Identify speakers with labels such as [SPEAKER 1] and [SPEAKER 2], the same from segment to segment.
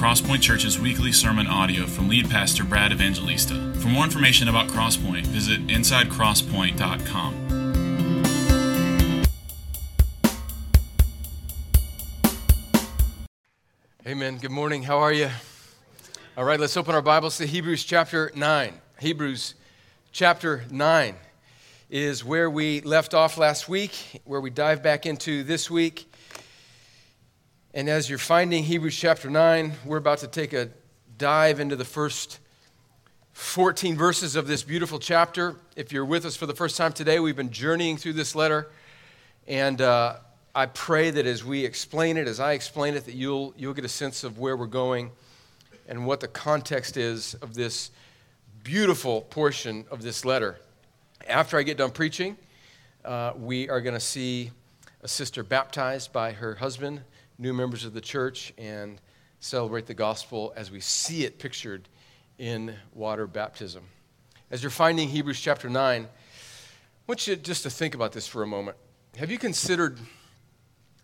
[SPEAKER 1] Crosspoint Church's weekly sermon audio from lead pastor Brad Evangelista. For more information about Crosspoint, visit insidecrosspoint.com.
[SPEAKER 2] Amen. Good morning. How are you? All right, let's open our Bibles to Hebrews chapter 9. Hebrews chapter 9 is where we left off last week, where we dive back into this week. And as you're finding Hebrews chapter 9, we're about to take a dive into the first 14 verses of this beautiful chapter. If you're with us for the first time today, we've been journeying through this letter. And uh, I pray that as we explain it, as I explain it, that you'll, you'll get a sense of where we're going and what the context is of this beautiful portion of this letter. After I get done preaching, uh, we are going to see a sister baptized by her husband new members of the church and celebrate the gospel as we see it pictured in water baptism. As you're finding Hebrews chapter 9, I want you just to think about this for a moment. Have you considered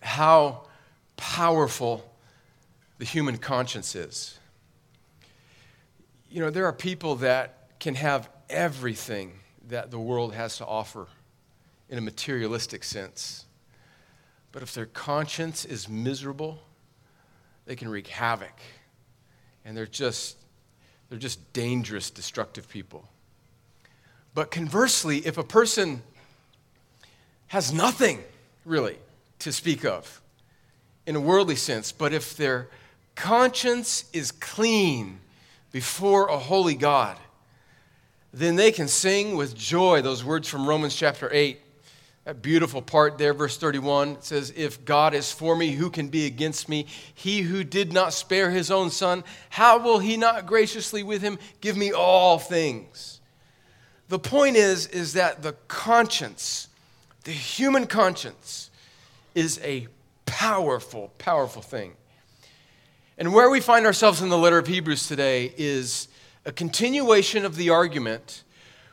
[SPEAKER 2] how powerful the human conscience is? You know, there are people that can have everything that the world has to offer in a materialistic sense. But if their conscience is miserable, they can wreak havoc. And they're just, they're just dangerous, destructive people. But conversely, if a person has nothing really to speak of in a worldly sense, but if their conscience is clean before a holy God, then they can sing with joy those words from Romans chapter 8 that beautiful part there, verse 31 says, If God is for me, who can be against me? He who did not spare his own son, how will he not graciously with him give me all things? The point is, is that the conscience, the human conscience, is a powerful, powerful thing. And where we find ourselves in the letter of Hebrews today is a continuation of the argument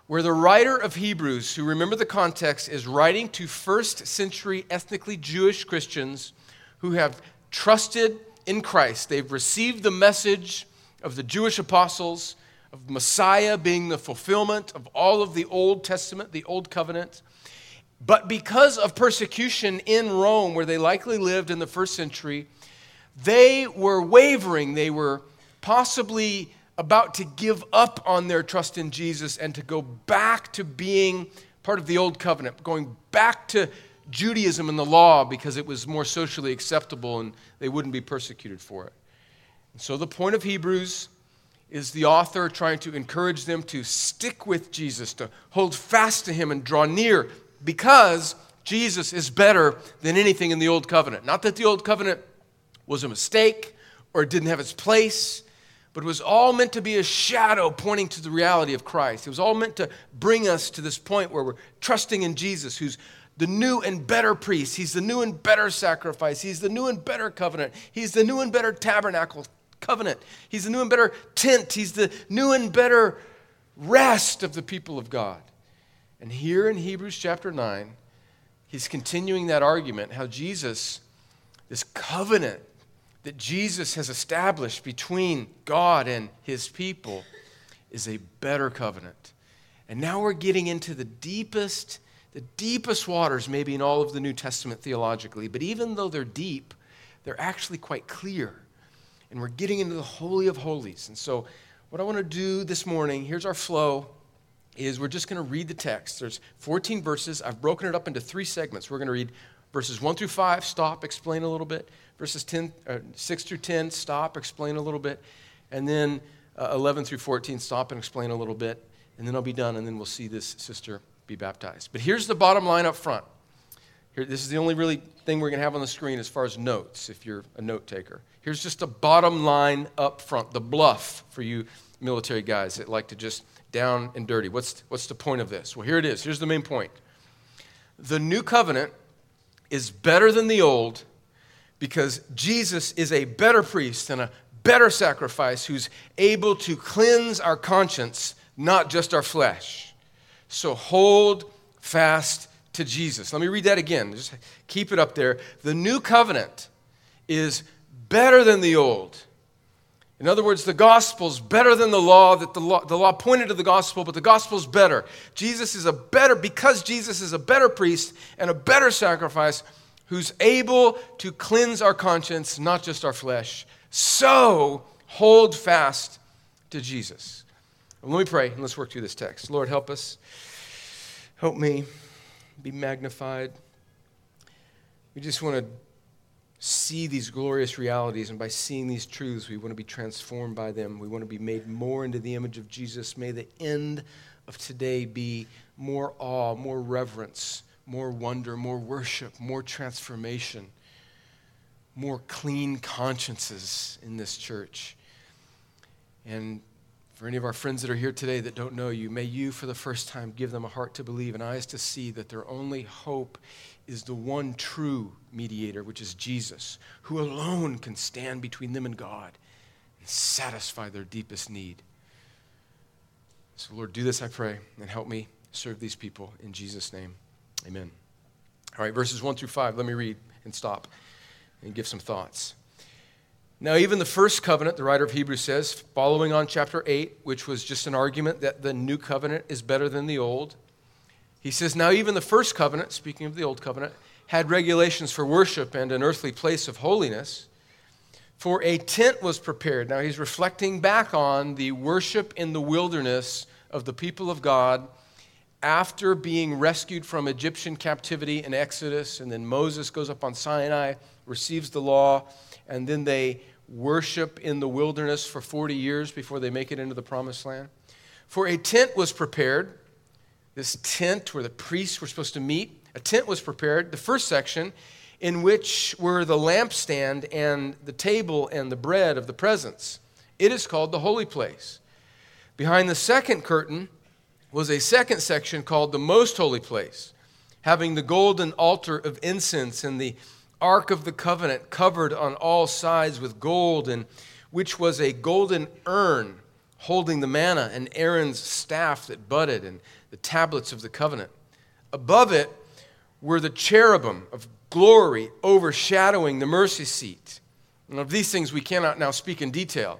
[SPEAKER 2] where the writer of Hebrews, who remember the context, is writing to first century ethnically Jewish Christians who have trusted in Christ. They've received the message of the Jewish apostles, of Messiah being the fulfillment of all of the Old Testament, the Old Covenant. But because of persecution in Rome, where they likely lived in the first century, they were wavering. They were possibly about to give up on their trust in Jesus and to go back to being part of the old covenant, going back to Judaism and the law because it was more socially acceptable and they wouldn't be persecuted for it. And so the point of Hebrews is the author trying to encourage them to stick with Jesus, to hold fast to him and draw near because Jesus is better than anything in the old covenant. Not that the old covenant was a mistake or didn't have its place but it was all meant to be a shadow pointing to the reality of Christ. It was all meant to bring us to this point where we're trusting in Jesus, who's the new and better priest. He's the new and better sacrifice. He's the new and better covenant. He's the new and better tabernacle covenant. He's the new and better tent. He's the new and better rest of the people of God. And here in Hebrews chapter 9, he's continuing that argument how Jesus, this covenant, that Jesus has established between God and his people is a better covenant. And now we're getting into the deepest, the deepest waters, maybe in all of the New Testament theologically. But even though they're deep, they're actually quite clear. And we're getting into the Holy of Holies. And so, what I want to do this morning, here's our flow, is we're just going to read the text. There's 14 verses. I've broken it up into three segments. We're going to read verses 1 through 5, stop, explain a little bit verses 10, uh, 6 through 10, stop, explain a little bit. And then uh, 11 through 14, stop and explain a little bit. And then I'll be done, and then we'll see this sister be baptized. But here's the bottom line up front. Here, this is the only really thing we're going to have on the screen as far as notes, if you're a note taker. Here's just a bottom line up front, the BLUF for you military guys that like to just down and dirty. What's, what's the point of this? Well, here it is. Here's the main point. The new covenant is better than the old because Jesus is a better priest and a better sacrifice who's able to cleanse our conscience, not just our flesh. So hold fast to Jesus. Let me read that again. Just keep it up there. The new covenant is better than the old In other words, the gospel's better than the law, that the law, the law pointed to the gospel, but the gospel's better. Jesus is a better, because Jesus is a better priest and a better sacrifice who's able to cleanse our conscience, not just our flesh. So hold fast to Jesus. Let me pray and let's work through this text. Lord, help us. Help me be magnified. We just want to see these glorious realities, and by seeing these truths, we want to be transformed by them. We want to be made more into the image of Jesus. May the end of today be more awe, more reverence, more wonder, more worship, more transformation, more clean consciences in this church. And for any of our friends that are here today that don't know you, may you, for the first time, give them a heart to believe and eyes to see that their only hope is the one true mediator, which is Jesus, who alone can stand between them and God and satisfy their deepest need. So, Lord, do this, I pray, and help me serve these people in Jesus' name. Amen. All right, verses 1 through 5. Let me read and stop and give some thoughts. Now, even the first covenant, the writer of Hebrews says, following on chapter 8, which was just an argument that the new covenant is better than the old, he says, Now, even the first covenant, speaking of the old covenant, had regulations for worship and an earthly place of holiness. For a tent was prepared. Now he's reflecting back on the worship in the wilderness of the people of God after being rescued from Egyptian captivity in Exodus. And then Moses goes up on Sinai, receives the law, and then they worship in the wilderness for 40 years before they make it into the promised land. For a tent was prepared, this tent where the priests were supposed to meet a tent was prepared, the first section, in which were the lampstand and the table and the bread of the presence. It is called the holy place. Behind the second curtain was a second section called the most holy place, having the golden altar of incense and the ark of the covenant covered on all sides with gold, and which was a golden urn holding the manna and Aaron's staff that budded and the tablets of the covenant. Above it were the cherubim of glory overshadowing the mercy seat. And of these things we cannot now speak in detail.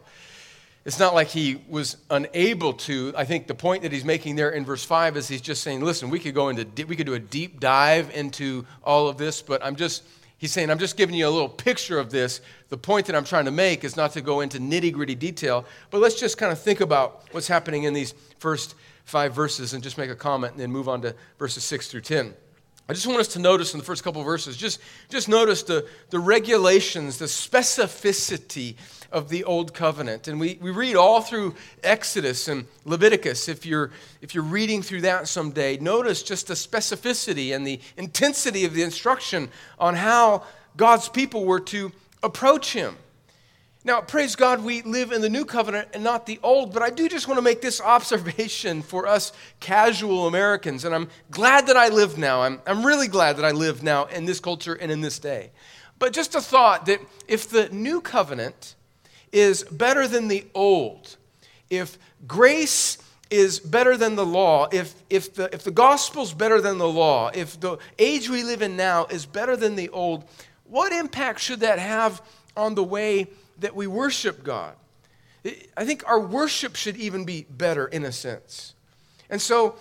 [SPEAKER 2] It's not like he was unable to. I think the point that he's making there in verse 5 is he's just saying, listen, we could go into we could do a deep dive into all of this, but I'm just he's saying, I'm just giving you a little picture of this. The point that I'm trying to make is not to go into nitty-gritty detail, but let's just kind of think about what's happening in these first five verses and just make a comment and then move on to verses 6 through 10. I just want us to notice in the first couple verses, just, just notice the, the regulations, the specificity of the old covenant. And we, we read all through Exodus and Leviticus. If you're, if you're reading through that someday, notice just the specificity and the intensity of the instruction on how God's people were to approach Him. Now, praise God, we live in the new covenant and not the old, but I do just want to make this observation for us casual Americans, and I'm glad that I live now. I'm, I'm really glad that I live now in this culture and in this day. But just a thought that if the new covenant is better than the old, if grace is better than the law, if, if, the, if the gospel's better than the law, if the age we live in now is better than the old, what impact should that have on the way? That we worship God. I think our worship should even be better in a sense. And so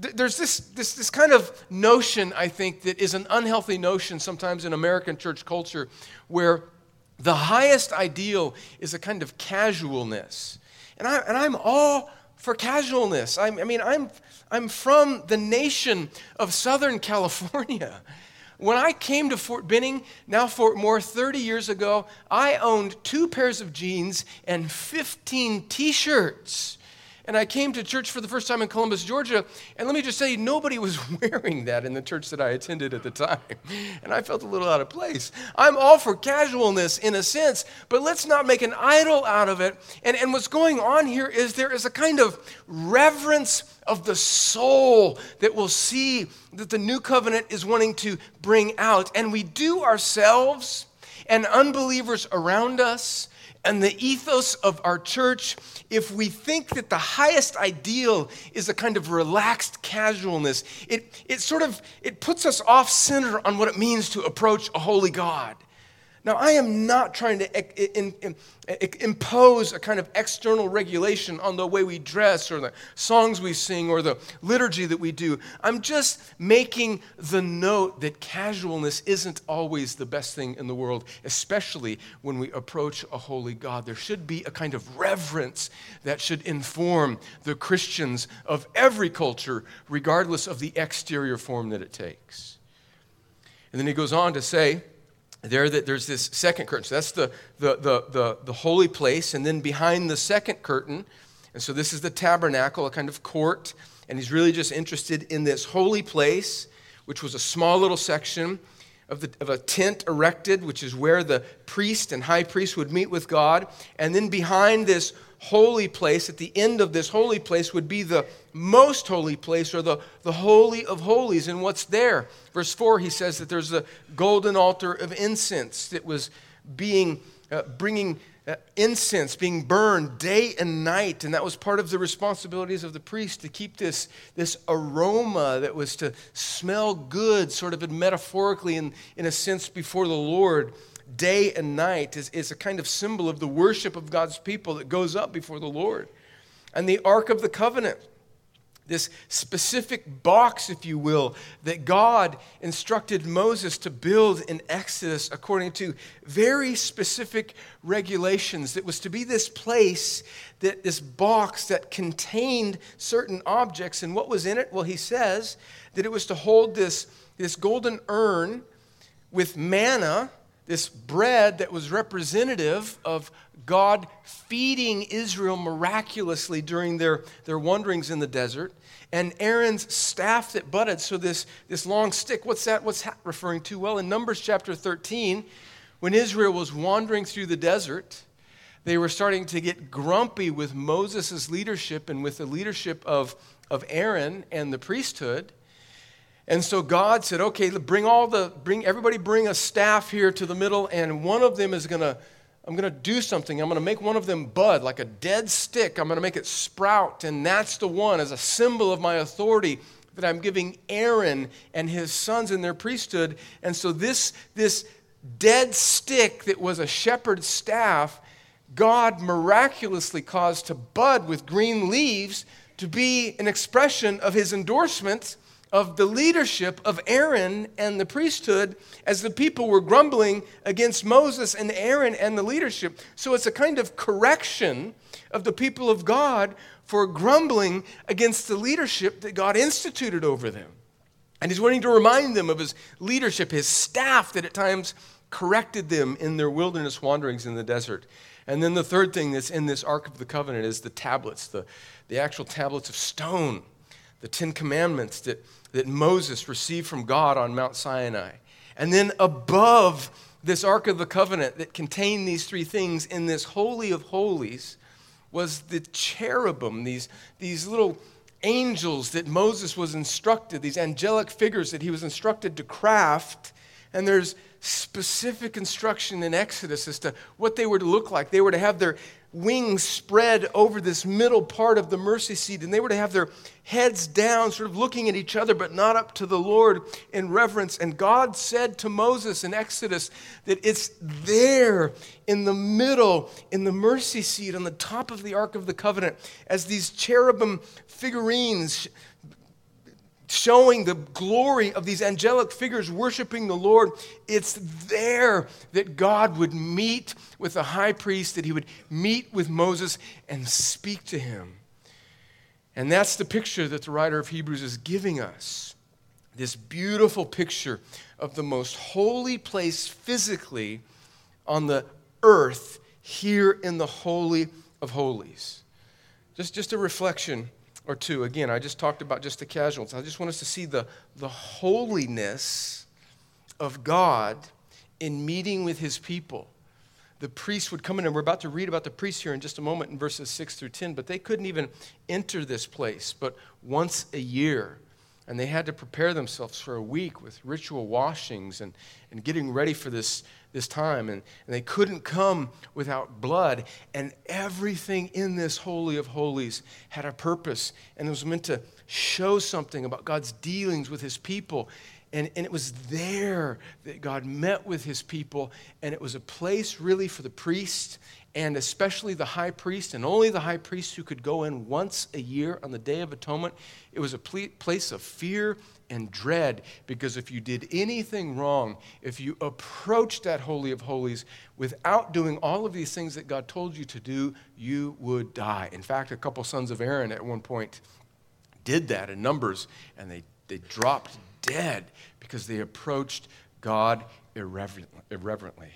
[SPEAKER 2] th- there's this, this, this kind of notion, I think, that is an unhealthy notion sometimes in American church culture where the highest ideal is a kind of casualness. And, I, and I'm all for casualness. I'm, I mean, I'm, I'm from the nation of Southern California. When I came to Fort Benning, now Fort Moore, 30 years ago, I owned two pairs of jeans and 15 t shirts and I came to church for the first time in Columbus, Georgia, and let me just say, nobody was wearing that in the church that I attended at the time. And I felt a little out of place. I'm all for casualness in a sense, but let's not make an idol out of it. And, and what's going on here is there is a kind of reverence of the soul that we'll see that the new covenant is wanting to bring out. And we do ourselves and unbelievers around us and the ethos of our church if we think that the highest ideal is a kind of relaxed casualness it, it sort of it puts us off center on what it means to approach a holy god Now, I am not trying to impose a kind of external regulation on the way we dress or the songs we sing or the liturgy that we do. I'm just making the note that casualness isn't always the best thing in the world, especially when we approach a holy God. There should be a kind of reverence that should inform the Christians of every culture, regardless of the exterior form that it takes. And then he goes on to say, there that there's this second curtain. So that's the, the, the, the, the holy place. And then behind the second curtain, and so this is the tabernacle, a kind of court. And he's really just interested in this holy place, which was a small little section of, the, of a tent erected, which is where the priest and high priest would meet with God. And then behind this holy place, at the end of this holy place, would be the most holy place or the, the holy of holies. And what's there? Verse 4, he says that there's a golden altar of incense that was being, uh, bringing Uh, incense being burned day and night. And that was part of the responsibilities of the priest to keep this, this aroma that was to smell good, sort of metaphorically, in, in a sense, before the Lord day and night is, is a kind of symbol of the worship of God's people that goes up before the Lord. And the Ark of the Covenant, this specific box, if you will, that God instructed Moses to build in Exodus according to very specific regulations. That was to be this place, that this box that contained certain objects. And what was in it? Well, he says that it was to hold this, this golden urn with manna this bread that was representative of God feeding Israel miraculously during their, their wanderings in the desert, and Aaron's staff that budded. So, this, this long stick, what's that what's that referring to? Well, in Numbers chapter 13, when Israel was wandering through the desert, they were starting to get grumpy with Moses' leadership and with the leadership of, of Aaron and the priesthood. And so God said, okay, bring all the, bring, everybody bring a staff here to the middle, and one of them is going to, I'm going to do something. I'm going to make one of them bud, like a dead stick. I'm going to make it sprout, and that's the one as a symbol of my authority that I'm giving Aaron and his sons in their priesthood. And so this, this dead stick that was a shepherd's staff, God miraculously caused to bud with green leaves to be an expression of his endorsement of the leadership of Aaron and the priesthood as the people were grumbling against Moses and Aaron and the leadership. So it's a kind of correction of the people of God for grumbling against the leadership that God instituted over them. And he's wanting to remind them of his leadership, his staff that at times corrected them in their wilderness wanderings in the desert. And then the third thing that's in this Ark of the Covenant is the tablets, the, the actual tablets of stone, the Ten Commandments that that Moses received from God on Mount Sinai. And then above this Ark of the Covenant that contained these three things in this Holy of Holies was the cherubim, these, these little angels that Moses was instructed, these angelic figures that he was instructed to craft. And there's specific instruction in Exodus as to what they were to look like. They were to have their wings spread over this middle part of the mercy seat, and they were to have their heads down, sort of looking at each other, but not up to the Lord in reverence. And God said to Moses in Exodus that it's there in the middle, in the mercy seat, on the top of the Ark of the Covenant, as these cherubim figurines showing the glory of these angelic figures worshiping the Lord. It's there that God would meet with the high priest, that he would meet with Moses and speak to him. And that's the picture that the writer of Hebrews is giving us this beautiful picture of the most holy place physically on the earth here in the Holy of Holies. Just, just a reflection or two. Again, I just talked about just the casuals. I just want us to see the, the holiness of God in meeting with his people. The priests would come in, and we're about to read about the priests here in just a moment in verses 6 through 10, but they couldn't even enter this place but once a year. And they had to prepare themselves for a week with ritual washings and, and getting ready for this, this time. And, and they couldn't come without blood. And everything in this Holy of Holies had a purpose and it was meant to show something about God's dealings with his people. And, and it was there that God met with his people, and it was a place really for the priest and especially the high priest, and only the high priest who could go in once a year on the Day of Atonement. It was a place of fear and dread because if you did anything wrong, if you approached that Holy of Holies without doing all of these things that God told you to do, you would die. In fact, a couple sons of Aaron at one point did that in Numbers, and they, they dropped dead because they approached God irreverently.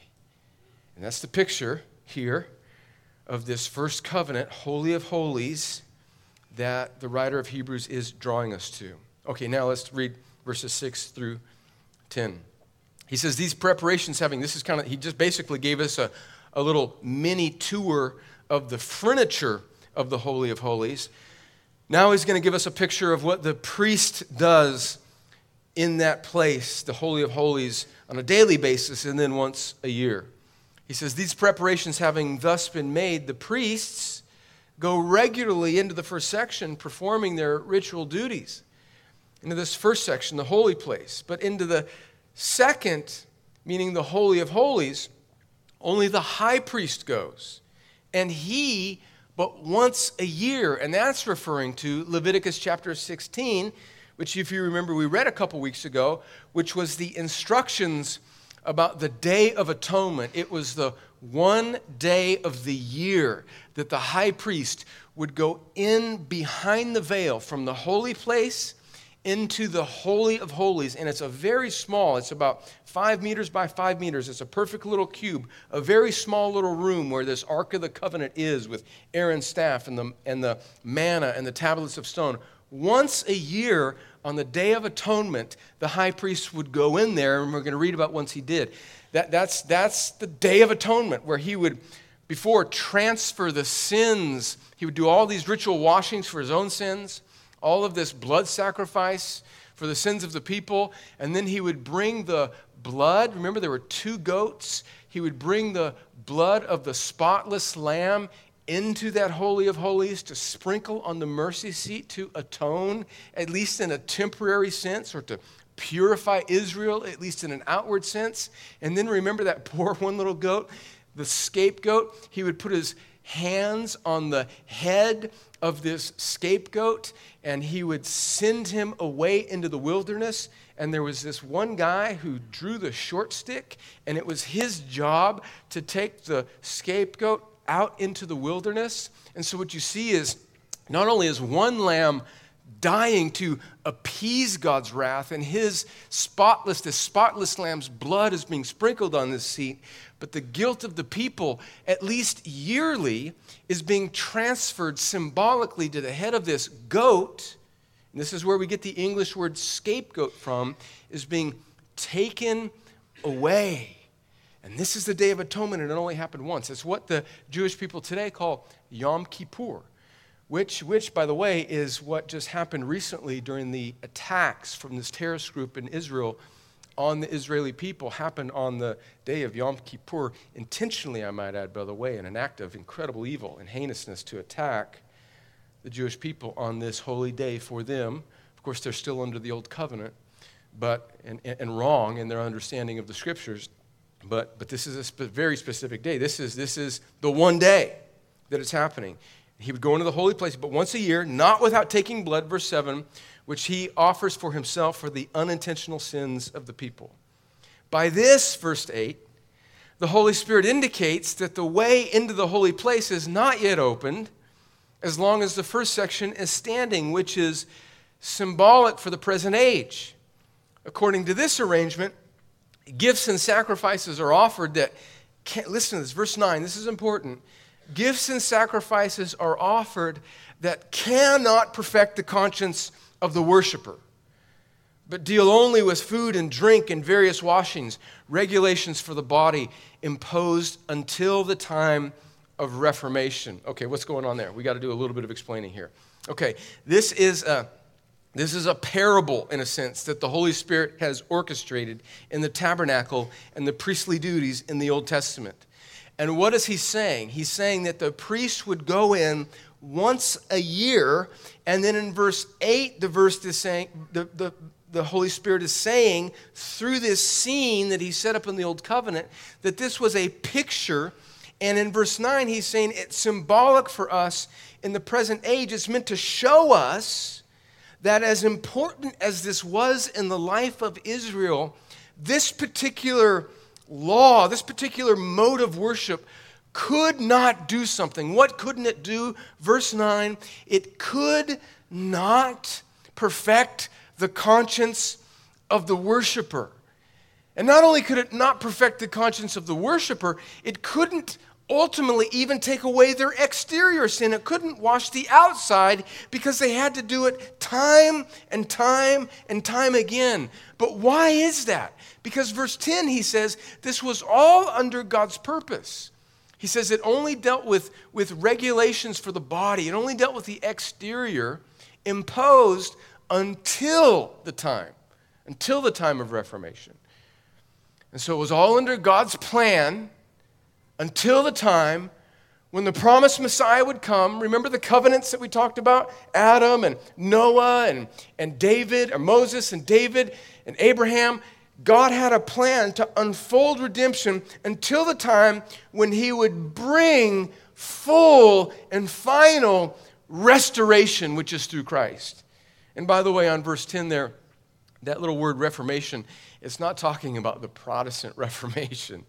[SPEAKER 2] And that's the picture here of this first covenant, Holy of Holies, that the writer of Hebrews is drawing us to. Okay, now let's read verses 6 through 10. He says, These preparations having, this is kind of, he just basically gave us a, a little mini tour of the furniture of the Holy of Holies. Now he's going to give us a picture of what the priest does in that place, the Holy of Holies, on a daily basis and then once a year. He says, These preparations having thus been made, the priests go regularly into the first section performing their ritual duties. Into this first section, the holy place. But into the second, meaning the Holy of Holies, only the high priest goes. And he, but once a year. And that's referring to Leviticus chapter 16, which, if you remember, we read a couple weeks ago, which was the instructions about the Day of Atonement. It was the one day of the year that the high priest would go in behind the veil from the holy place into the Holy of Holies. And it's a very small, it's about five meters by five meters. It's a perfect little cube, a very small little room where this Ark of the Covenant is with Aaron's staff and the, and the manna and the tablets of stone. Once a year, on the Day of Atonement, the high priest would go in there, and we're going to read about once he did. That, that's, that's the Day of Atonement, where he would, before, transfer the sins. He would do all these ritual washings for his own sins, all of this blood sacrifice for the sins of the people, and then he would bring the blood. Remember, there were two goats. He would bring the blood of the spotless lamb into that Holy of Holies to sprinkle on the mercy seat to atone, at least in a temporary sense, or to purify Israel, at least in an outward sense. And then remember that poor one little goat, the scapegoat? He would put his hands on the head of this scapegoat and he would send him away into the wilderness. And there was this one guy who drew the short stick, and it was his job to take the scapegoat out into the wilderness. And so what you see is not only is one lamb dying to appease God's wrath, and his spotless, this spotless lamb's blood is being sprinkled on this seat, but the guilt of the people, at least yearly, is being transferred symbolically to the head of this goat. And this is where we get the English word scapegoat from, is being taken away. And this is the Day of Atonement, and it only happened once. It's what the Jewish people today call Yom Kippur, which, which, by the way, is what just happened recently during the attacks from this terrorist group in Israel on the Israeli people happened on the day of Yom Kippur, intentionally, I might add, by the way, in an act of incredible evil and heinousness to attack the Jewish people on this holy day for them. Of course, they're still under the old covenant, but and, and wrong in their understanding of the scriptures. But, but this is a spe- very specific day. This is, this is the one day that it's happening. He would go into the holy place, but once a year, not without taking blood, verse 7, which he offers for himself for the unintentional sins of the people. By this, verse 8, the Holy Spirit indicates that the way into the holy place is not yet opened as long as the first section is standing, which is symbolic for the present age. According to this arrangement, gifts and sacrifices are offered that can't, listen to this, verse 9, this is important. Gifts and sacrifices are offered that cannot perfect the conscience of the worshiper, but deal only with food and drink and various washings, regulations for the body imposed until the time of Reformation. Okay, what's going on there? We got to do a little bit of explaining here. Okay, this is a this is a parable, in a sense, that the Holy Spirit has orchestrated in the tabernacle and the priestly duties in the Old Testament. And what is he saying? He's saying that the priest would go in once a year, and then in verse 8, the verse is saying, the, the, the Holy Spirit is saying through this scene that he set up in the Old Covenant that this was a picture. And in verse 9, he's saying it's symbolic for us in the present age. It's meant to show us that as important as this was in the life of Israel, this particular law, this particular mode of worship, could not do something. What couldn't it do? Verse 9 it could not perfect the conscience of the worshiper. And not only could it not perfect the conscience of the worshiper, it couldn't ultimately even take away their exterior sin. It couldn't wash the outside because they had to do it time and time and time again. But why is that? Because verse 10, he says, this was all under God's purpose. He says it only dealt with, with regulations for the body, it only dealt with the exterior imposed until the time, until the time of Reformation. And so it was all under God's plan until the time when the promised Messiah would come. Remember the covenants that we talked about? Adam and Noah and, and David, or Moses and David and Abraham. God had a plan to unfold redemption until the time when he would bring full and final restoration, which is through Christ. And by the way, on verse 10 there, that little word reformation, it's not talking about the Protestant Reformation.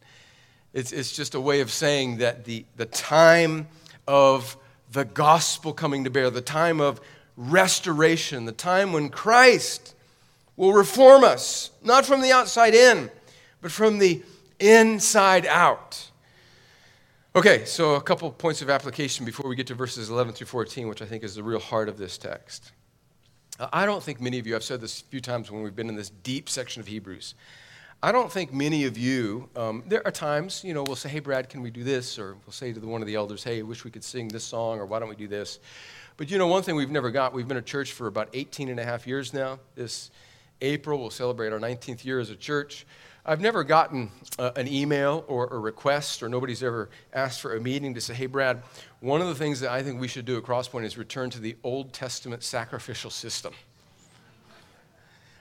[SPEAKER 2] It's, it's just a way of saying that the, the time of the gospel coming to bear, the time of restoration, the time when Christ will reform us, not from the outside in, but from the inside out. Okay, so a couple points of application before we get to verses 11 through 14, which I think is the real heart of this text. I don't think many of you, I've said this a few times when we've been in this deep section of Hebrews, I don't think many of you, um, there are times, you know, we'll say, hey, Brad, can we do this? Or we'll say to the, one of the elders, hey, I wish we could sing this song, or why don't we do this? But you know, one thing we've never got, we've been a church for about 18 and a half years now. This April, we'll celebrate our 19th year as a church. I've never gotten uh, an email or a request, or nobody's ever asked for a meeting to say, hey, Brad, one of the things that I think we should do at Crosspoint is return to the Old Testament sacrificial system.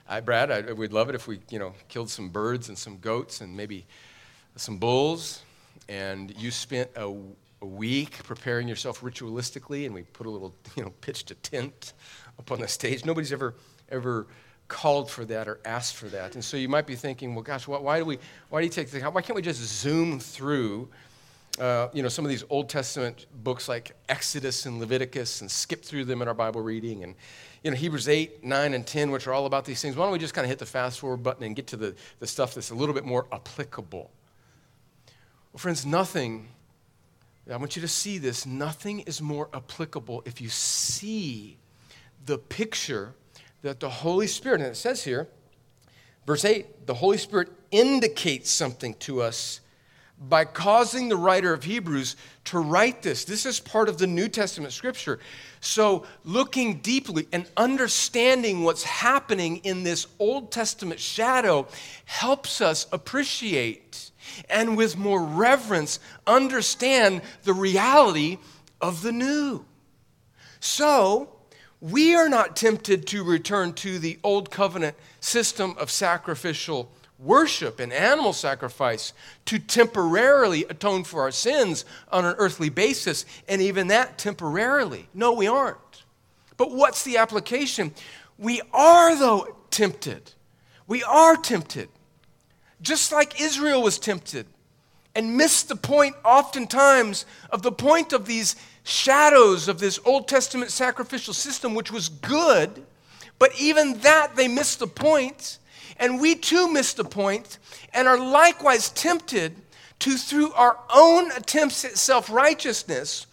[SPEAKER 2] I, Brad, I, we'd love it if we, you know, killed some birds and some goats and maybe some bulls, and you spent a, a week preparing yourself ritualistically, and we put a little, you know, pitched a tent up on the stage. Nobody's ever, ever called for that or asked for that. And so you might be thinking, well, gosh, why, why do we, why do you take the, why can't we just zoom through, uh, you know, some of these Old Testament books like Exodus and Leviticus and skip through them in our Bible reading and, you know, Hebrews 8, 9, and 10, which are all about these things. Why don't we just kind of hit the fast forward button and get to the, the stuff that's a little bit more applicable? Well, friends, nothing, I want you to see this, nothing is more applicable if you see the picture that the Holy Spirit, and it says here, verse 8, the Holy Spirit indicates something to us by causing the writer of Hebrews to write this. This is part of the New Testament scripture. So, looking deeply and understanding what's happening in this Old Testament shadow helps us appreciate and with more reverence understand the reality of the new. So, we are not tempted to return to the old covenant system of sacrificial worship and animal sacrifice to temporarily atone for our sins on an earthly basis, and even that temporarily. No, we aren't. But what's the application? We are, though, tempted. We are tempted. Just like Israel was tempted and missed the point, oftentimes, of the point of these shadows of this Old Testament sacrificial system, which was good, but even that they missed the point and we too miss the point and are likewise tempted to, through our own attempts at self righteousness,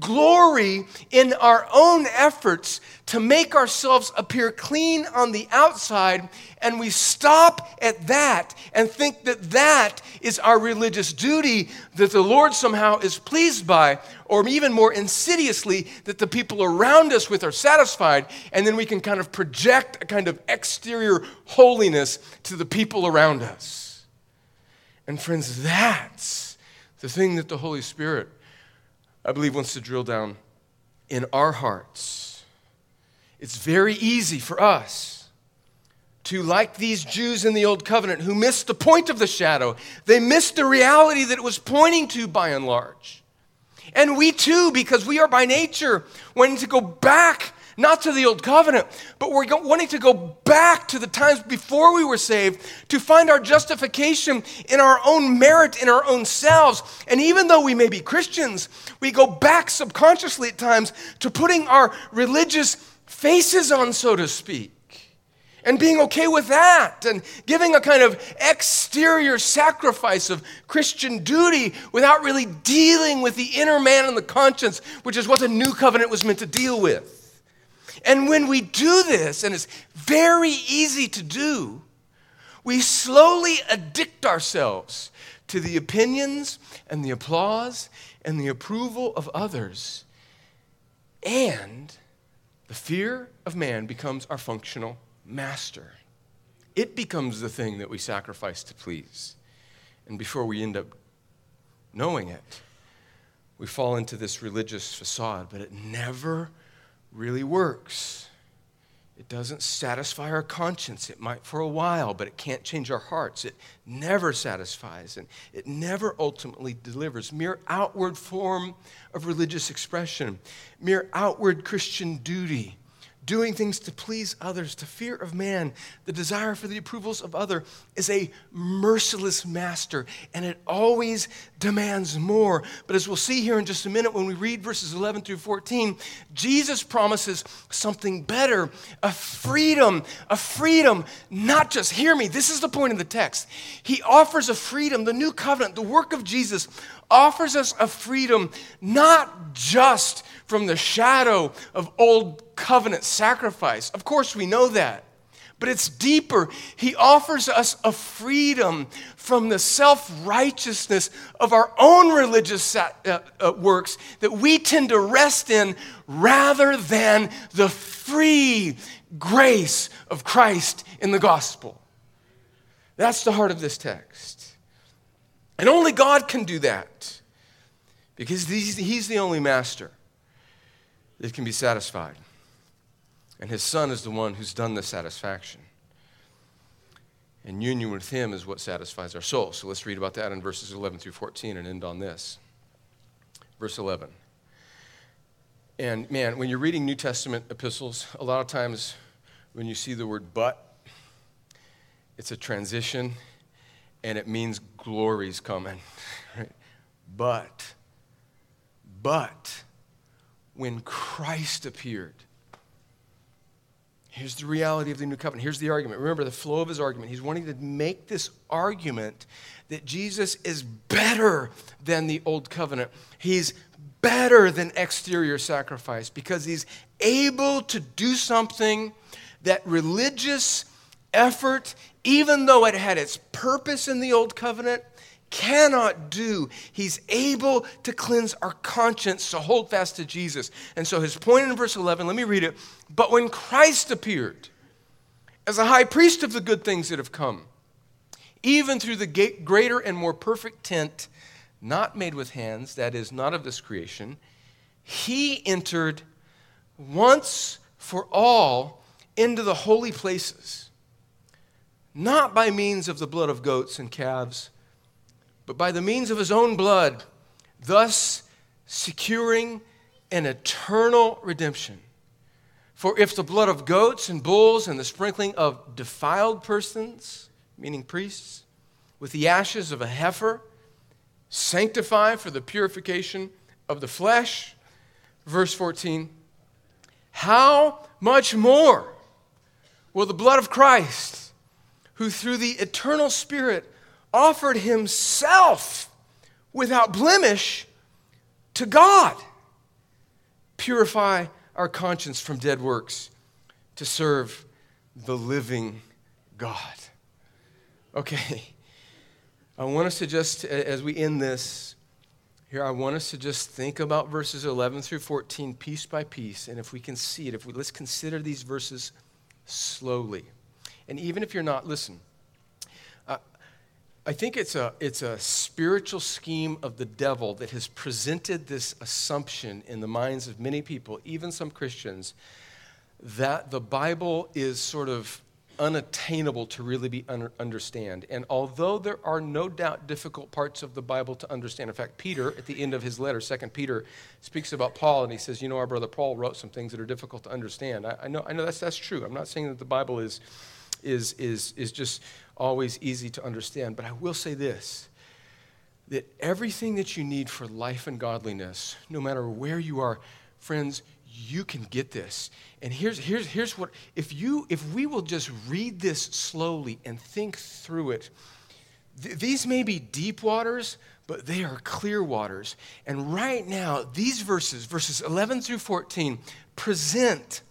[SPEAKER 2] glory in our own efforts to make ourselves appear clean on the outside, and we stop at that and think that that is our religious duty that the Lord somehow is pleased by, or even more insidiously, that the people around us with are satisfied, and then we can kind of project a kind of exterior holiness to the people around us. And friends, that's the thing that the Holy Spirit I believe, wants to drill down in our hearts. It's very easy for us to, like these Jews in the Old Covenant who missed the point of the shadow, they missed the reality that it was pointing to by and large. And we too, because we are by nature wanting to go back, not to the Old Covenant, but we're wanting to go back to the times before we were saved to find our justification in our own merit, in our own selves. And even though we may be Christians, we go back subconsciously at times to putting our religious faces on, so to speak and being okay with that and giving a kind of exterior sacrifice of Christian duty without really dealing with the inner man and the conscience, which is what the new covenant was meant to deal with. And when we do this, and it's very easy to do, we slowly addict ourselves to the opinions and the applause and the approval of others. And the fear of man becomes our functional master. It becomes the thing that we sacrifice to please. And before we end up knowing it, we fall into this religious facade, but it never really works. It doesn't satisfy our conscience. It might for a while, but it can't change our hearts. It never satisfies and it never ultimately delivers. Mere outward form of religious expression, mere outward Christian duty doing things to please others, to fear of man, the desire for the approvals of other is a merciless master, and it always demands more. But as we'll see here in just a minute when we read verses 11 through 14, Jesus promises something better, a freedom, a freedom, not just, hear me, this is the point of the text. He offers a freedom, the new covenant, the work of Jesus offers us a freedom not just from the shadow of old covenant sacrifice. Of course, we know that. But it's deeper. He offers us a freedom from the self righteousness of our own religious uh, uh, works that we tend to rest in rather than the free grace of Christ in the gospel. That's the heart of this text. And only God can do that because he's, he's the only master that can be satisfied. And his son is the one who's done the satisfaction. And union with him is what satisfies our soul. So let's read about that in verses 11 through 14 and end on this. Verse 11. And man, when you're reading New Testament epistles, a lot of times when you see the word but, it's a transition and it means glory's coming. But, but, when Christ appeared. Here's the reality of the new covenant. Here's the argument. Remember the flow of his argument. He's wanting to make this argument that Jesus is better than the old covenant. He's better than exterior sacrifice because he's able to do something that religious effort, even though it had its purpose in the old covenant, cannot do. He's able to cleanse our conscience to hold fast to Jesus. And so his point in verse 11, let me read it. But when Christ appeared as a high priest of the good things that have come, even through the greater and more perfect tent, not made with hands, that is, not of this creation, he entered once for all into the holy places, not by means of the blood of goats and calves but by the means of his own blood, thus securing an eternal redemption. For if the blood of goats and bulls and the sprinkling of defiled persons, meaning priests, with the ashes of a heifer, sanctify for the purification of the flesh, verse 14, how much more will the blood of Christ, who through the eternal Spirit offered himself without blemish to God. Purify our conscience from dead works to serve the living God. Okay, I want us to just, as we end this, here, I want us to just think about verses 11 through 14 piece by piece. And if we can see it, if we let's consider these verses slowly. And even if you're not, listen, I think it's a, it's a spiritual scheme of the devil that has presented this assumption in the minds of many people, even some Christians, that the Bible is sort of unattainable to really be un- understand. And although there are no doubt difficult parts of the Bible to understand, in fact, Peter, at the end of his letter, Second Peter, speaks about Paul, and he says, "You know, our brother Paul wrote some things that are difficult to understand." I, I know, I know that's that's true. I'm not saying that the Bible is is is is just always easy to understand, but I will say this that everything that you need for life and godliness, no matter where you are, friends, you can get this. And here's, here's, here's what if you if we will just read this slowly and think through it, th- these may be deep waters, but they are clear waters. And right now, these verses, verses 11 through 14, present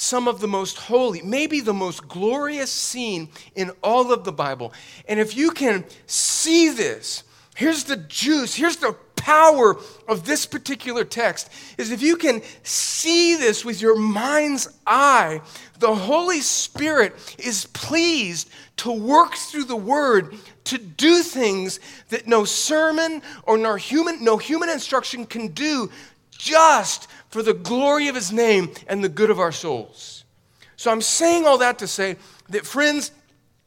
[SPEAKER 2] some of the most holy, maybe the most glorious scene in all of the Bible. And if you can see this, Here's the juice, here's the power of this particular text is if you can see this with your mind's eye, the Holy Spirit is pleased to work through the word to do things that no sermon or no human, no human instruction can do just for the glory of his name and the good of our souls. So I'm saying all that to say that, friends,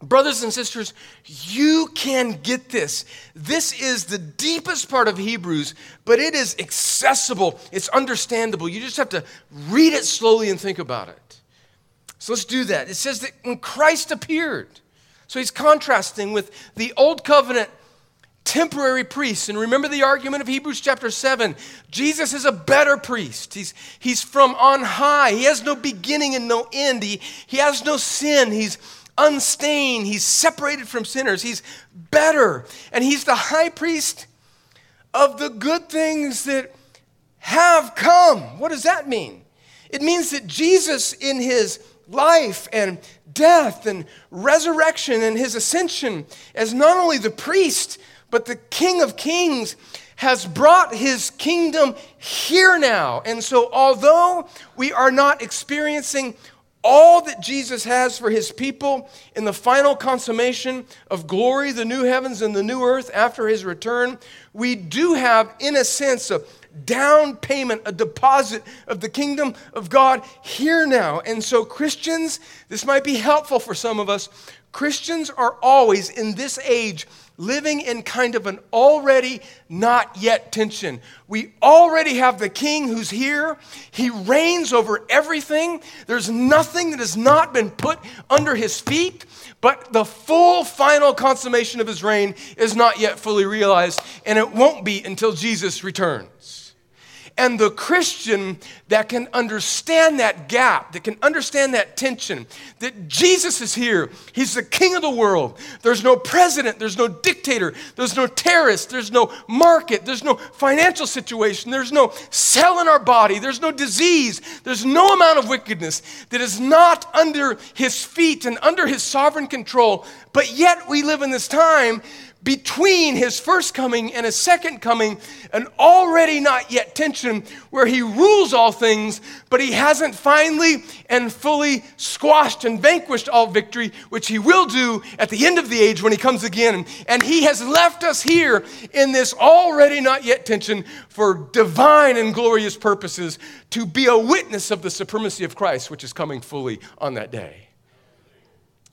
[SPEAKER 2] Brothers and sisters, you can get this. This is the deepest part of Hebrews, but it is accessible. It's understandable. You just have to read it slowly and think about it. So let's do that. It says that when Christ appeared, so he's contrasting with the old covenant temporary priests. And remember the argument of Hebrews chapter 7 Jesus is a better priest. He's, he's from on high, he has no beginning and no end, he, he has no sin. He's unstained. He's separated from sinners. He's better. And he's the high priest of the good things that have come. What does that mean? It means that Jesus, in his life and death and resurrection and his ascension, as not only the priest, but the King of Kings, has brought his kingdom here now. And so, although we are not experiencing all that Jesus has for his people in the final consummation of glory, the new heavens and the new earth after his return, we do have, in a sense, a down payment, a deposit of the kingdom of God here now. And so, Christians, this might be helpful for some of us. Christians are always in this age living in kind of an already not yet tension. We already have the king who's here. He reigns over everything. There's nothing that has not been put under his feet, but the full final consummation of his reign is not yet fully realized, and it won't be until Jesus returns. And the Christian that can understand that gap, that can understand that tension, that Jesus is here. He's the king of the world. There's no president, there's no dictator, there's no terrorist, there's no market, there's no financial situation, there's no cell in our body, there's no disease, there's no amount of wickedness that is not under his feet and under his sovereign control. But yet we live in this time between his first coming and his second coming, an already not yet tension where he rules all things, but he hasn't finally and fully squashed and vanquished all victory, which he will do at the end of the age when he comes again. And he has left us here in this already not yet tension for divine and glorious purposes to be a witness of the supremacy of Christ, which is coming fully on that day.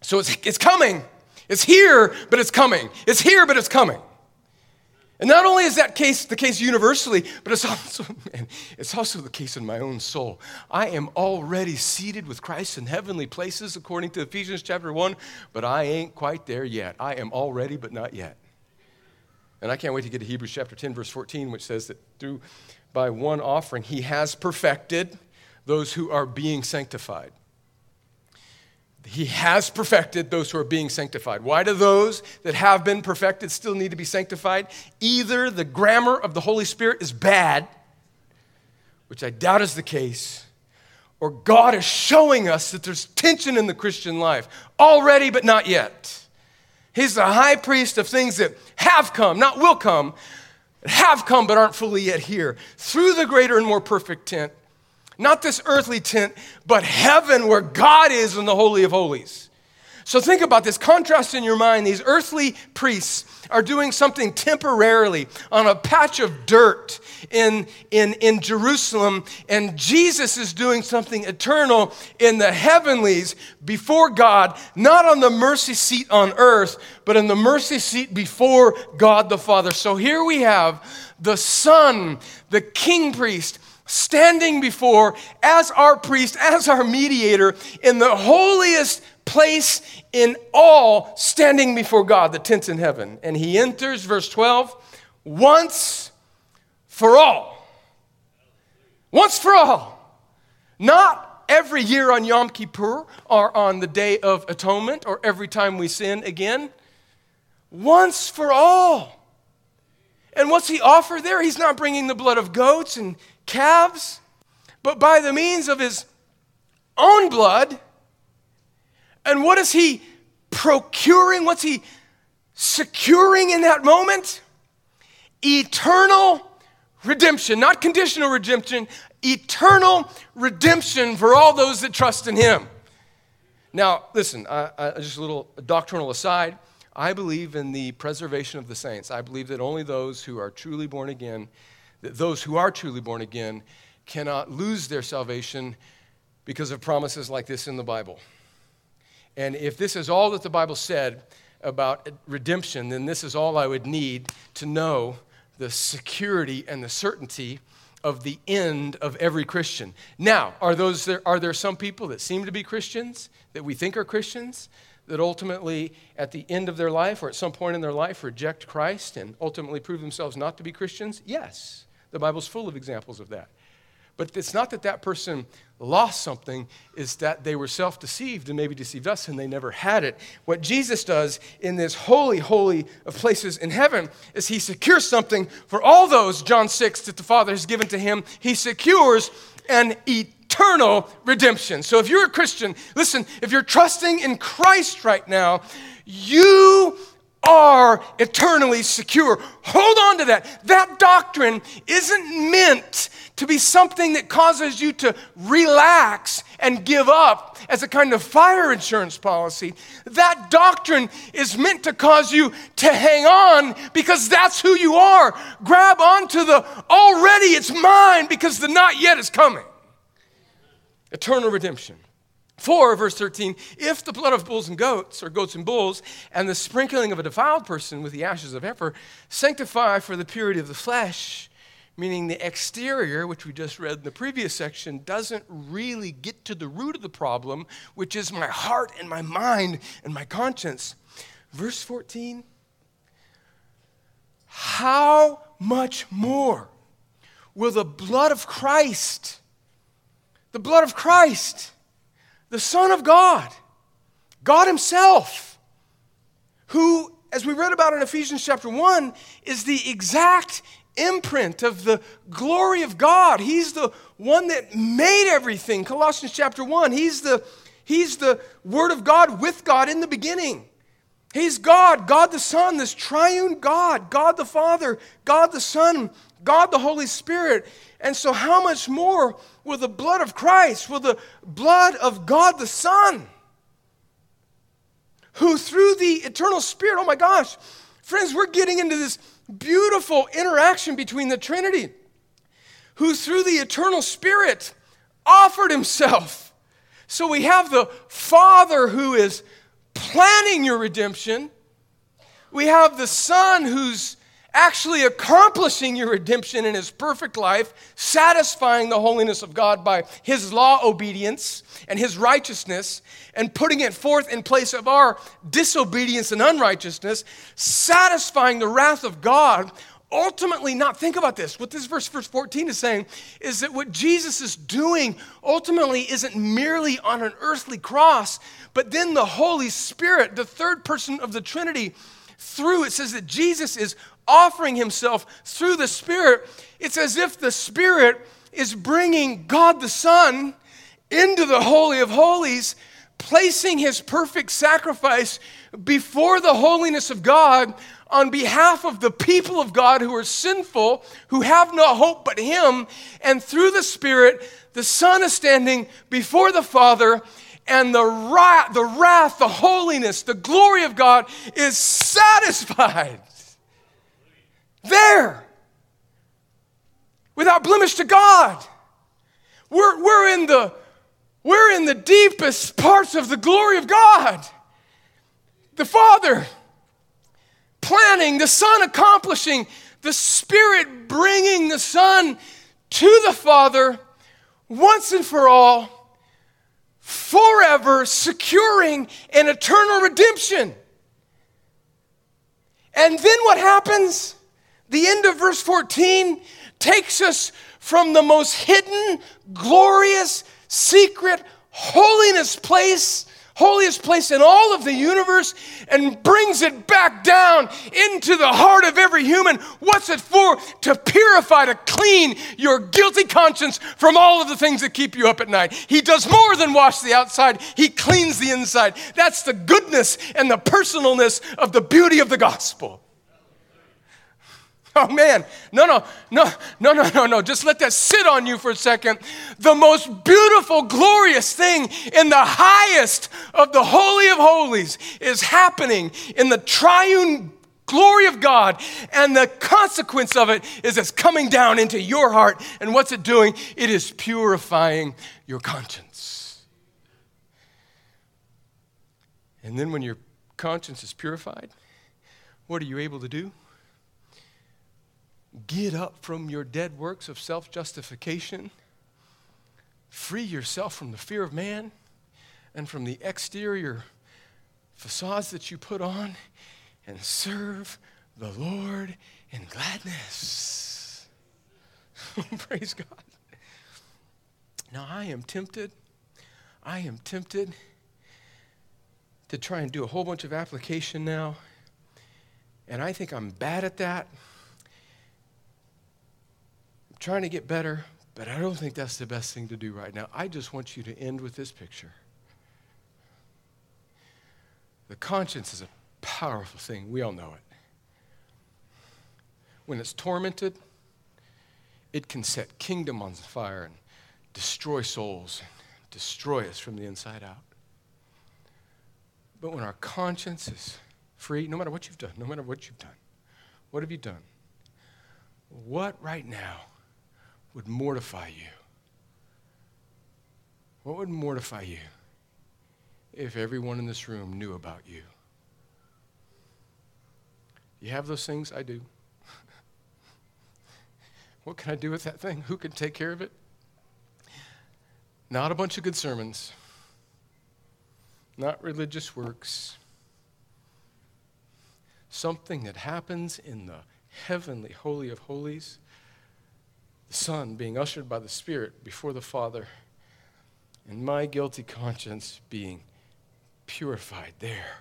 [SPEAKER 2] So it's, it's coming. It's here, but it's coming. It's here, but it's coming. And not only is that case the case universally, but it's also, man, it's also the case in my own soul. I am already seated with Christ in heavenly places, according to Ephesians chapter 1, but I ain't quite there yet. I am already, but not yet. And I can't wait to get to Hebrews chapter 10, verse 14, which says that through by one offering he has perfected those who are being sanctified he has perfected those who are being sanctified. Why do those that have been perfected still need to be sanctified? Either the grammar of the Holy Spirit is bad, which I doubt is the case, or God is showing us that there's tension in the Christian life already, but not yet. He's the high priest of things that have come, not will come, have come but aren't fully yet here, through the greater and more perfect tent not this earthly tent, but heaven where God is in the Holy of Holies. So think about this contrast in your mind. These earthly priests are doing something temporarily on a patch of dirt in, in, in Jerusalem, and Jesus is doing something eternal in the heavenlies before God, not on the mercy seat on earth, but in the mercy seat before God the Father. So here we have the Son, the King priest, standing before as our priest, as our mediator in the holiest place in all, standing before God, the tents in heaven. And he enters, verse 12, once for all. Once for all. Not every year on Yom Kippur or on the Day of Atonement or every time we sin again. Once for all. And what's he offer there? He's not bringing the blood of goats and calves, but by the means of his own blood. And what is he procuring? What's he securing in that moment? Eternal redemption, not conditional redemption, eternal redemption for all those that trust in him. Now, listen, just a little doctrinal aside. I believe in the preservation of the saints. I believe that only those who are truly born again that those who are truly born again cannot lose their salvation because of promises like this in the Bible. And if this is all that the Bible said about redemption, then this is all I would need to know the security and the certainty of the end of every Christian. Now, are, those there, are there some people that seem to be Christians, that we think are Christians, that ultimately, at the end of their life or at some point in their life, reject Christ and ultimately prove themselves not to be Christians? Yes. The Bible's full of examples of that. But it's not that that person lost something, it's that they were self deceived and maybe deceived us and they never had it. What Jesus does in this holy, holy of places in heaven is he secures something for all those, John 6, that the Father has given to him. He secures an eternal redemption. So if you're a Christian, listen, if you're trusting in Christ right now, you are eternally secure. Hold on to that. That doctrine isn't meant to be something that causes you to relax and give up as a kind of fire insurance policy. That doctrine is meant to cause you to hang on because that's who you are. Grab onto the already it's mine because the not yet is coming. Eternal redemption. 4, verse 13, if the blood of bulls and goats, or goats and bulls, and the sprinkling of a defiled person with the ashes of heifer sanctify for the purity of the flesh, meaning the exterior, which we just read in the previous section, doesn't really get to the root of the problem, which is my heart and my mind and my conscience. Verse 14, how much more will the blood of Christ, the blood of Christ, the Son of God, God Himself, who, as we read about in Ephesians chapter 1, is the exact imprint of the glory of God. He's the one that made everything. Colossians chapter 1, He's the, he's the Word of God with God in the beginning. He's God, God the Son, this triune God, God the Father, God the Son, God the Holy Spirit. And so, how much more will the blood of Christ, will the blood of God the Son, who through the eternal Spirit, oh my gosh, friends, we're getting into this beautiful interaction between the Trinity, who through the eternal Spirit offered himself. So we have the Father who is planning your redemption. We have the Son who's actually accomplishing your redemption in his perfect life, satisfying the holiness of God by his law obedience and his righteousness, and putting it forth in place of our disobedience and unrighteousness, satisfying the wrath of God. Ultimately, not think about this. What this verse, verse 14 is saying is that what Jesus is doing ultimately isn't merely on an earthly cross, but then the Holy Spirit, the third person of the Trinity, through it says that Jesus is offering himself through the Spirit, it's as if the Spirit is bringing God the Son into the Holy of Holies, placing his perfect sacrifice before the holiness of God on behalf of the people of God who are sinful, who have no hope but him. And through the Spirit, the Son is standing before the Father and the, wrath, the wrath, the holiness, the glory of God is satisfied. There. Without blemish to God. We're, we're, in the, we're in the deepest parts of the glory of God. The Father planning, the Son accomplishing, the Spirit bringing the Son to the Father once and for all, forever, securing an eternal redemption. And then what happens? The end of verse 14 takes us from the most hidden, glorious, secret, holiness place holiest place in all of the universe and brings it back down into the heart of every human. What's it for? To purify, to clean your guilty conscience from all of the things that keep you up at night. He does more than wash the outside, He cleans the inside. That's the goodness and the personalness of the beauty of the gospel. Oh man, no, no, no, no, no, no, no. Just let that sit on you for a second. The most beautiful, glorious thing in the highest of the Holy of Holies is happening in the triune glory of God. And the consequence of it is it's coming down into your heart. And what's it doing? It is purifying your conscience. And then when your conscience is purified, what are you able to do? Get up from your dead works of self justification. Free yourself from the fear of man and from the exterior facades that you put on and serve the Lord in gladness. Praise God. Now, I am tempted. I am tempted to try and do a whole bunch of application now. And I think I'm bad at that trying to get better, but I don't think that's the best thing to do right now. I just want you to end with this picture. The conscience is a powerful thing. We all know it. When it's tormented, it can set kingdom on fire and destroy souls, and destroy us from the inside out. But when our conscience is free, no matter what you've done, no matter what you've done, what have you done? What right now would mortify you? What would mortify you if everyone in this room knew about you? You have those things? I do. what can I do with that thing? Who can take care of it? Not a bunch of good sermons, not religious works. Something that happens in the heavenly holy of holies the Son being ushered by the Spirit before the Father, and my guilty conscience being purified there.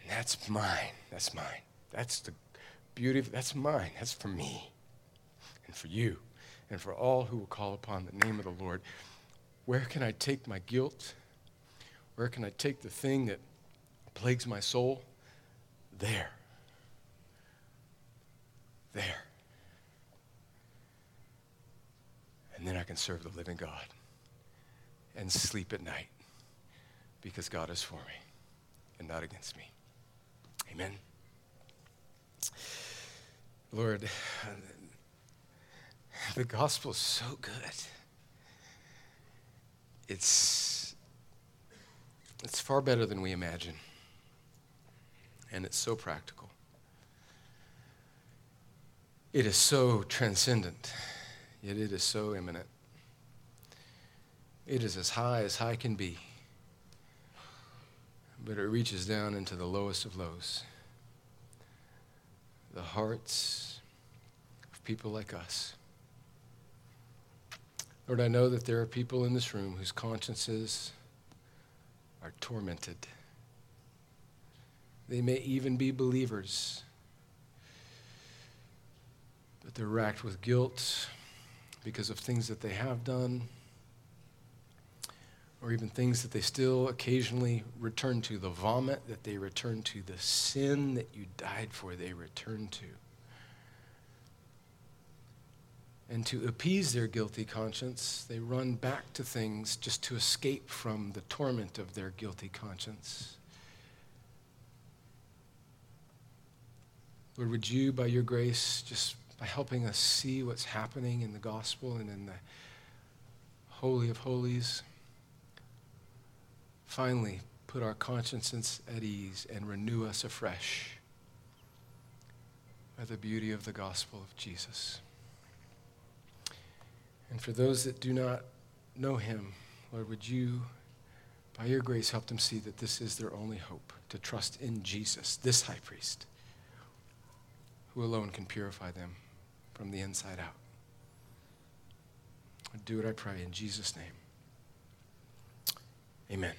[SPEAKER 2] And that's mine. That's mine. That's the beauty of that's mine. That's for me and for you and for all who will call upon the name of the Lord. Where can I take my guilt? Where can I take the thing that plagues my soul? There. There. And then I can serve the living God and sleep at night because God is for me and not against me. Amen. Lord, the gospel is so good. It's, it's far better than we imagine, and it's so practical. It is so transcendent yet it is so immanent. It is as high as high can be, but it reaches down into the lowest of lows the hearts of people like us. Lord, I know that there are people in this room whose consciences are tormented. They may even be believers, but they're racked with guilt because of things that they have done, or even things that they still occasionally return to the vomit that they return to, the sin that you died for, they return to. And to appease their guilty conscience, they run back to things just to escape from the torment of their guilty conscience. Lord, would you, by your grace, just by helping us see what's happening in the gospel and in the Holy of Holies, finally put our consciences at ease and renew us afresh by the beauty of the gospel of Jesus. And for those that do not know him, Lord, would you, by your grace, help them see that this is their only hope to trust in Jesus, this high priest, who alone can purify them from the inside out. Do it, I pray, in Jesus' name. Amen.